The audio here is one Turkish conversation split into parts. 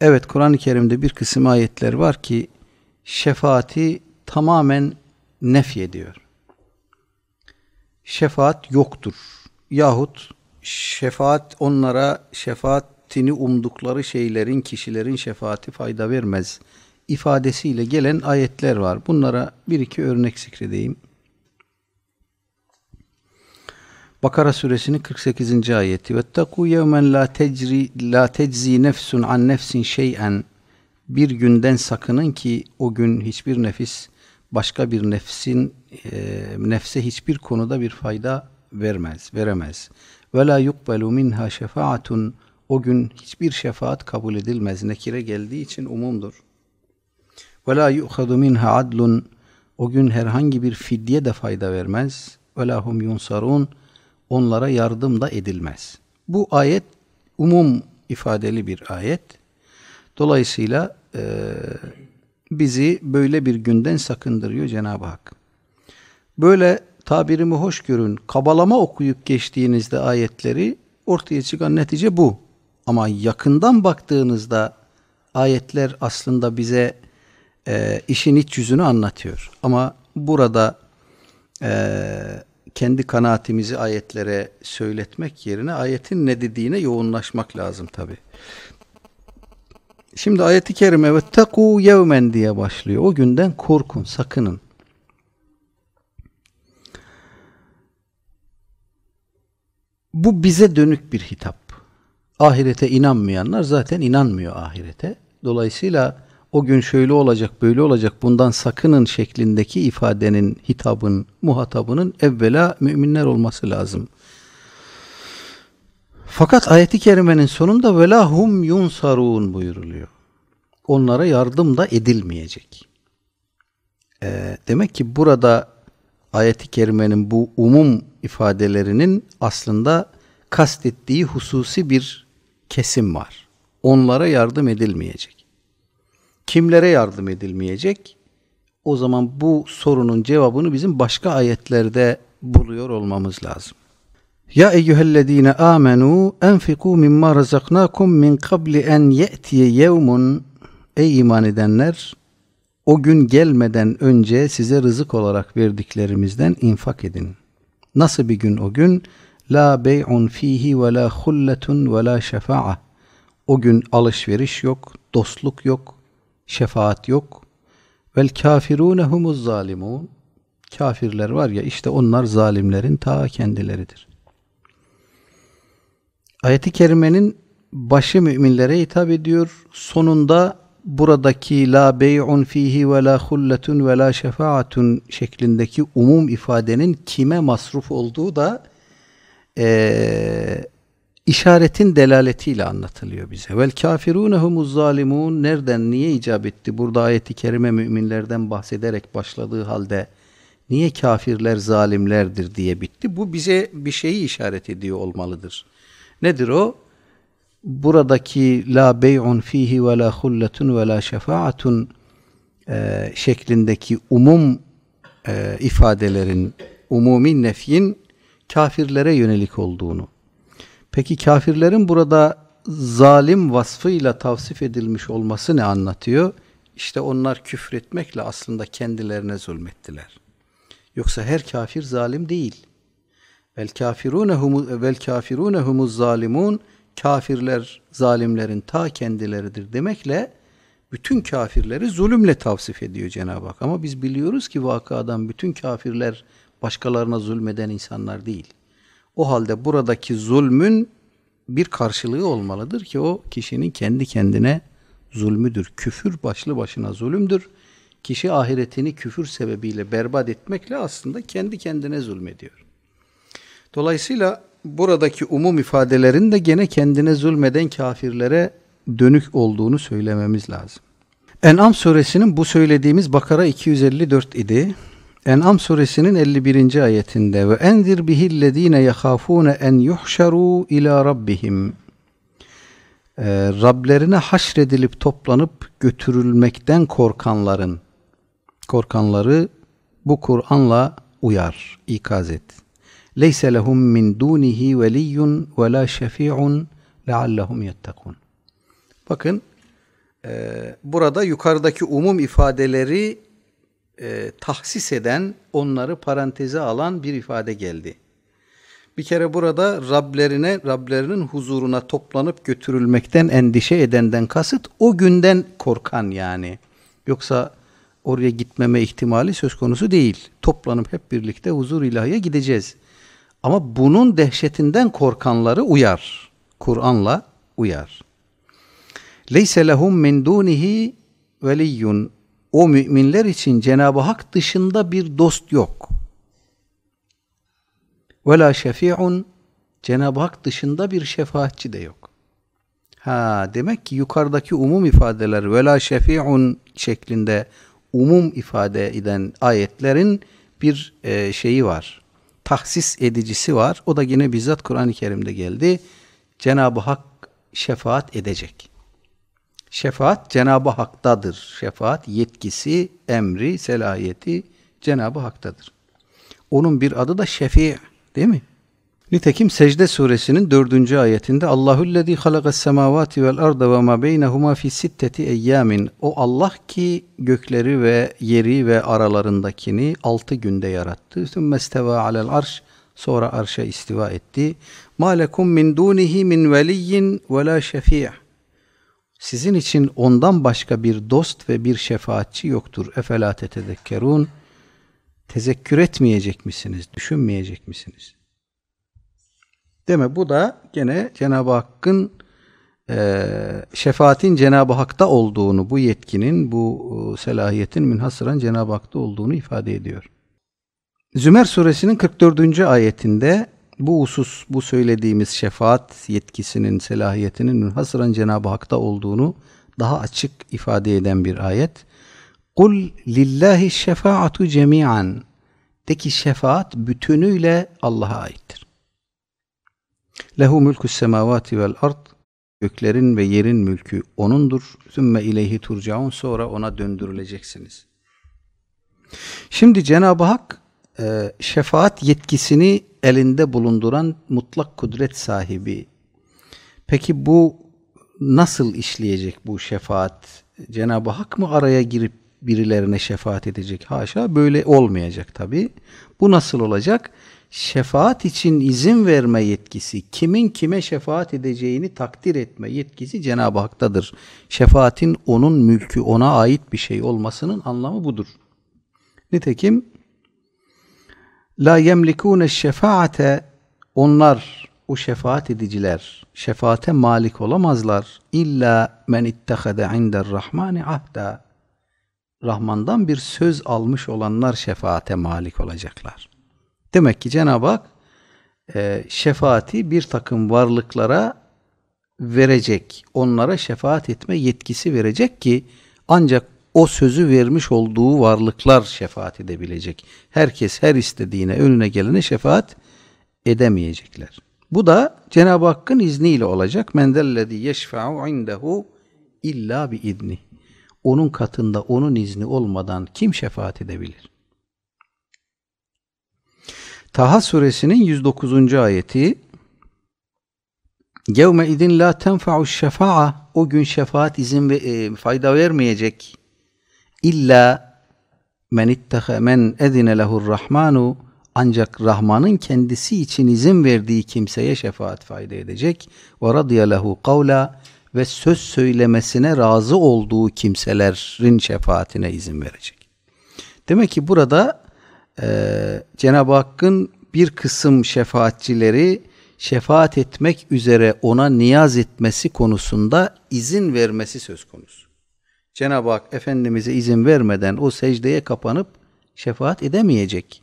Evet Kur'an-ı Kerim'de bir kısım ayetler var ki şefaati tamamen nef ediyor. Şefaat yoktur. Yahut şefaat onlara şefaatini umdukları şeylerin, kişilerin şefaati fayda vermez ifadesiyle gelen ayetler var. Bunlara bir iki örnek zikredeyim. Bakara suresinin 48. ayeti. Vettaku yevmen la tecri la teczi nefsun an nefsin şey'en. Bir günden sakının ki o gün hiçbir nefis başka bir nefsin e, nefse hiçbir konuda bir fayda vermez, veremez. Ve la yukbelu minha şefaatun. O gün hiçbir şefaat kabul edilmez. Nekire geldiği için umumdur. Ve la yu'khadu minha adlun. O gün herhangi bir fidye de fayda vermez. Ve la yunsarun onlara yardım da edilmez. Bu ayet umum ifadeli bir ayet. Dolayısıyla e, bizi böyle bir günden sakındırıyor Cenab-ı Hak. Böyle tabirimi hoş görün, kabalama okuyup geçtiğinizde ayetleri ortaya çıkan netice bu. Ama yakından baktığınızda ayetler aslında bize e, işin iç yüzünü anlatıyor. Ama burada e, kendi kanaatimizi ayetlere söyletmek yerine ayetin ne dediğine yoğunlaşmak lazım tabi. Şimdi ayeti kerime ve teku yevmen diye başlıyor. O günden korkun, sakının. Bu bize dönük bir hitap. Ahirete inanmayanlar zaten inanmıyor ahirete. Dolayısıyla o gün şöyle olacak, böyle olacak, bundan sakının şeklindeki ifadenin, hitabın, muhatabının evvela müminler olması lazım. Fakat ayeti kerimenin sonunda velahum yunsarun buyuruluyor. Onlara yardım da edilmeyecek. E, demek ki burada ayeti kerimenin bu umum ifadelerinin aslında kastettiği hususi bir kesim var. Onlara yardım edilmeyecek kimlere yardım edilmeyecek? O zaman bu sorunun cevabını bizim başka ayetlerde buluyor olmamız lazım. Ya eyyühellezine amenu enfiku mimma razaknakum min qabli en ye'tiye yevmun Ey iman edenler o gün gelmeden önce size rızık olarak verdiklerimizden infak edin. Nasıl bir gün o gün? La bey'un fihi ve la hulletun ve la şefa'a. O gün alışveriş yok, dostluk yok, şefaat yok. Vel kafirune humuz zalimun. Kafirler var ya işte onlar zalimlerin ta kendileridir. Ayeti kerimenin başı müminlere hitap ediyor. Sonunda buradaki la bey'un fihi ve la hulletun ve la şefaatun şeklindeki umum ifadenin kime masruf olduğu da e, işaretin delaletiyle anlatılıyor bize. Vel kafirune humuz zalimun nereden niye icap etti? Burada ayeti kerime müminlerden bahsederek başladığı halde niye kafirler zalimlerdir diye bitti. Bu bize bir şeyi işaret ediyor olmalıdır. Nedir o? Buradaki la bey'un fihi ve la hulletun ve la şefaatun e, şeklindeki umum e, ifadelerin, umumi nefyin kafirlere yönelik olduğunu Peki kafirlerin burada zalim vasfıyla tavsif edilmiş olması ne anlatıyor? İşte onlar küfretmekle aslında kendilerine zulmettiler. Yoksa her kafir zalim değil. Vel kafirune humu vel kafirune humuz zalimun kafirler zalimlerin ta kendileridir demekle bütün kafirleri zulümle tavsif ediyor Cenab-ı Hak. Ama biz biliyoruz ki vakadan bütün kafirler başkalarına zulmeden insanlar değil. O halde buradaki zulmün bir karşılığı olmalıdır ki o kişinin kendi kendine zulmüdür. Küfür başlı başına zulümdür. Kişi ahiretini küfür sebebiyle berbat etmekle aslında kendi kendine zulmediyor. Dolayısıyla buradaki umum ifadelerin de gene kendine zulmeden kafirlere dönük olduğunu söylememiz lazım. En'am suresinin bu söylediğimiz Bakara 254 idi. En'am suresinin 51. ayetinde ve enzir bihillezine yahafune en yuhşaru ila rabbihim ee, Rablerine haşredilip toplanıp götürülmekten korkanların korkanları bu Kur'an'la uyar, ikaz et. Leyse lehum min dunihi veliyyun ve la şefi'un leallehum yettekun. Bakın Ee, burada yukarıdaki umum ifadeleri e, tahsis eden, onları paranteze alan bir ifade geldi. Bir kere burada Rablerine, Rablerinin huzuruna toplanıp götürülmekten endişe edenden kasıt o günden korkan yani. Yoksa oraya gitmeme ihtimali söz konusu değil. Toplanıp hep birlikte huzur ilahiye gideceğiz. Ama bunun dehşetinden korkanları uyar. Kur'an'la uyar. Leyse lehum min dunihi veliyyun. O müminler için Cenab-ı Hak dışında bir dost yok. Ve la şefi'un Cenab-ı Hak dışında bir şefaatçi de yok. Ha demek ki yukarıdaki umum ifadeler ve la şefi'un şeklinde umum ifade eden ayetlerin bir e, şeyi var. Tahsis edicisi var. O da yine bizzat Kur'an-ı Kerim'de geldi. Cenab-ı Hak şefaat edecek. Şefaat Cenab-ı Hak'tadır. Şefaat yetkisi, emri, selahiyeti Cenab-ı Hak'tadır. Onun bir adı da şefi değil mi? Nitekim Secde suresinin dördüncü ayetinde Allahüllezî halakas semâvâti vel arda ve mâ beynehumâ fi sitteti eyyamin. O Allah ki gökleri ve yeri ve aralarındakini altı günde yarattı. Sümme istevâ alel arş. Sonra arşa istiva etti. Mâ lekum min dûnihi min veliyyin ve lâ şefî' Sizin için ondan başka bir dost ve bir şefaatçi yoktur. Efela tetezekkerun. Tezekkür etmeyecek misiniz? Düşünmeyecek misiniz? Deme bu da gene Cenab-ı Hakk'ın e, şefaatin Cenab-ı Hak'ta olduğunu, bu yetkinin, bu e, selahiyetin münhasıran Cenab-ı Hak'ta olduğunu ifade ediyor. Zümer suresinin 44. ayetinde bu husus, bu söylediğimiz şefaat yetkisinin, selahiyetinin münhasıran Cenab-ı Hak'ta olduğunu daha açık ifade eden bir ayet. Kul lillahi şefaatu cemi'an. De ki şefaat bütünüyle Allah'a aittir. Lehu mülkü semavati vel ard. Göklerin ve yerin mülkü O'nundur. Sümme ileyhi turcaun. Sonra O'na döndürüleceksiniz. Şimdi Cenab-ı Hak e, şefaat yetkisini elinde bulunduran mutlak kudret sahibi. Peki bu nasıl işleyecek bu şefaat? Cenab-ı Hak mı araya girip birilerine şefaat edecek? Haşa böyle olmayacak tabi. Bu nasıl olacak? Şefaat için izin verme yetkisi, kimin kime şefaat edeceğini takdir etme yetkisi Cenab-ı Hak'tadır. Şefaatin onun mülkü, ona ait bir şey olmasının anlamı budur. Nitekim La yemlikune şefaate onlar o şefaat ediciler şefaate malik olamazlar. İlla men ittehade inder rahmani ahda. Rahman'dan bir söz almış olanlar şefaate malik olacaklar. Demek ki Cenab-ı Hak e, şefaati bir takım varlıklara verecek. Onlara şefaat etme yetkisi verecek ki ancak o sözü vermiş olduğu varlıklar şefaat edebilecek. Herkes her istediğine, önüne gelene şefaat edemeyecekler. Bu da Cenab-ı Hakk'ın izniyle olacak. Mendellezî yeşfe'u indehu illa bi idni. Onun katında onun izni olmadan kim şefaat edebilir? Taha suresinin 109. ayeti Yevme idin la tenfa'u şefa'a o gün şefaat izin ve e, fayda vermeyecek. İlla men ittaha men edine lehur rahmanu ancak Rahman'ın kendisi için izin verdiği kimseye şefaat fayda edecek. Ve radiya lehu kavla ve söz söylemesine razı olduğu kimselerin şefaatine izin verecek. Demek ki burada e, Cenab-ı Hakk'ın bir kısım şefaatçileri şefaat etmek üzere ona niyaz etmesi konusunda izin vermesi söz konusu. Cenab-ı Hak Efendimiz'e izin vermeden o secdeye kapanıp şefaat edemeyecek.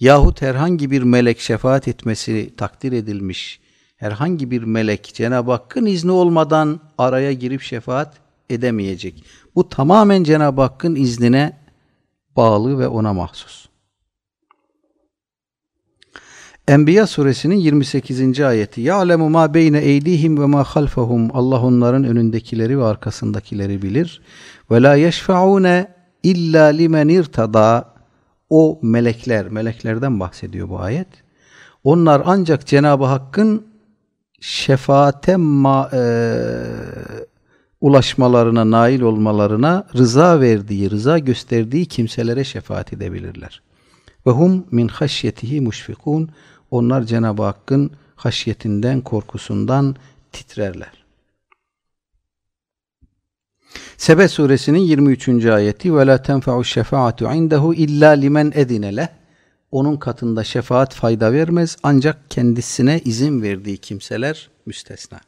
Yahut herhangi bir melek şefaat etmesi takdir edilmiş. Herhangi bir melek Cenab-ı Hakk'ın izni olmadan araya girip şefaat edemeyecek. Bu tamamen Cenab-ı Hakk'ın iznine bağlı ve ona mahsus. Enbiya suresinin 28. ayeti Ya'lemu ma beyne eydihim ve ma halfahum Allah onların önündekileri ve arkasındakileri bilir. Ve la yeşfe'une illa limen irtada o melekler, meleklerden bahsediyor bu ayet. Onlar ancak Cenab-ı Hakk'ın şefaate ma, e, ulaşmalarına, nail olmalarına rıza verdiği, rıza gösterdiği kimselere şefaat edebilirler. Ve hum min haşyetihi muşfikun. Onlar Cenab-ı Hakk'ın haşyetinden, korkusundan titrerler. Sebe suresinin 23. ayeti ve la tenfa'u şefaatu indehu illa limen edine Onun katında şefaat fayda vermez ancak kendisine izin verdiği kimseler müstesna.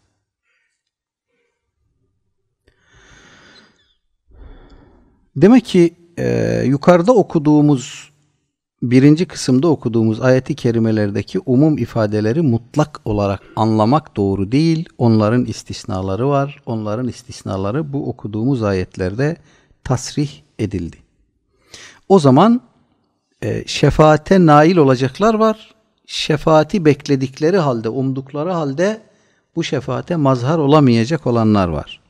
Demek ki e, yukarıda okuduğumuz birinci kısımda okuduğumuz ayeti kerimelerdeki umum ifadeleri mutlak olarak anlamak doğru değil. Onların istisnaları var. Onların istisnaları bu okuduğumuz ayetlerde tasrih edildi. O zaman e, şefaate nail olacaklar var. Şefaati bekledikleri halde, umdukları halde bu şefaate mazhar olamayacak olanlar var.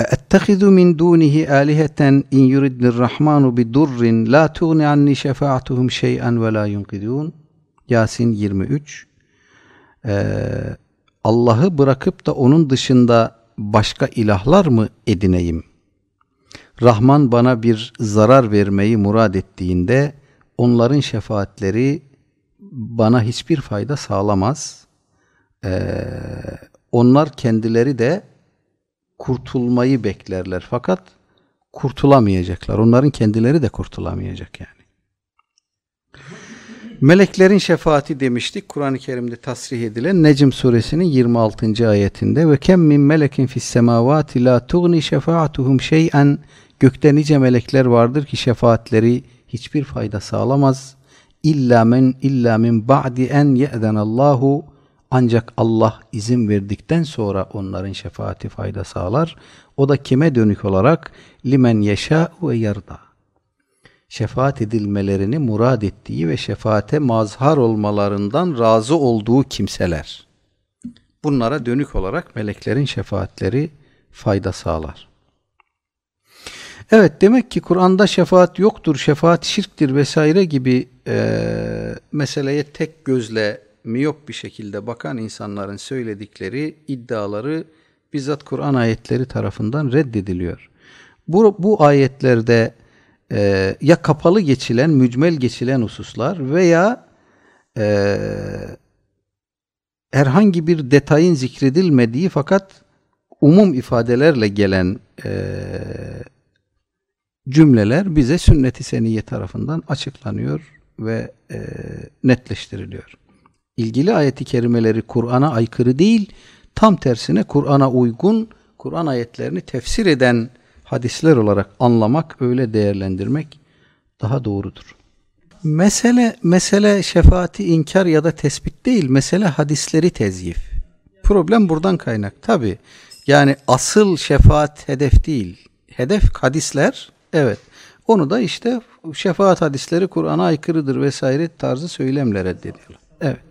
اَتَّخِذُ مِنْ دُونِهِ آلِهَةً اِنْ يُرِدْنِ الرَّحْمَانُ بِدُرٍّ لَا تُغْنِ عَنِّي شَفَاعَتُهُمْ شَيْئًا وَلَا يُنْقِذُونَ Yasin 23 ee, Allah'ı bırakıp da onun dışında başka ilahlar mı edineyim? Rahman bana bir zarar vermeyi murad ettiğinde onların şefaatleri bana hiçbir fayda sağlamaz. Ee, onlar kendileri de kurtulmayı beklerler fakat kurtulamayacaklar. Onların kendileri de kurtulamayacak yani. Meleklerin şefaati demiştik. Kur'an-ı Kerim'de tasrih edilen Necm suresinin 26. ayetinde ve kem min melekin fis semavati la tugni şefaatuhum şey'en gökte nice melekler vardır ki şefaatleri hiçbir fayda sağlamaz. İlla men illa min ba'di en ye'denallahu ancak Allah izin verdikten sonra onların şefaati fayda sağlar. O da kime dönük olarak limen yeşâ ve yarda. Şefaat edilmelerini murad ettiği ve şefaate mazhar olmalarından razı olduğu kimseler. Bunlara dönük olarak meleklerin şefaatleri fayda sağlar. Evet demek ki Kur'an'da şefaat yoktur, şefaat şirktir vesaire gibi e, meseleye tek gözle miyop bir şekilde bakan insanların söyledikleri iddiaları bizzat Kur'an ayetleri tarafından reddediliyor. Bu, bu ayetlerde e, ya kapalı geçilen, mücmel geçilen hususlar veya e, herhangi bir detayın zikredilmediği fakat umum ifadelerle gelen e, cümleler bize sünnet-i seniyye tarafından açıklanıyor ve e, netleştiriliyor ilgili ayeti kerimeleri Kur'an'a aykırı değil, tam tersine Kur'an'a uygun, Kur'an ayetlerini tefsir eden hadisler olarak anlamak, öyle değerlendirmek daha doğrudur. Mesele mesele şefaati inkar ya da tespit değil, mesele hadisleri tezyif. Problem buradan kaynak. Tabi yani asıl şefaat hedef değil. Hedef hadisler, evet. Onu da işte şefaat hadisleri Kur'an'a aykırıdır vesaire tarzı söylemle reddediyorlar. Evet.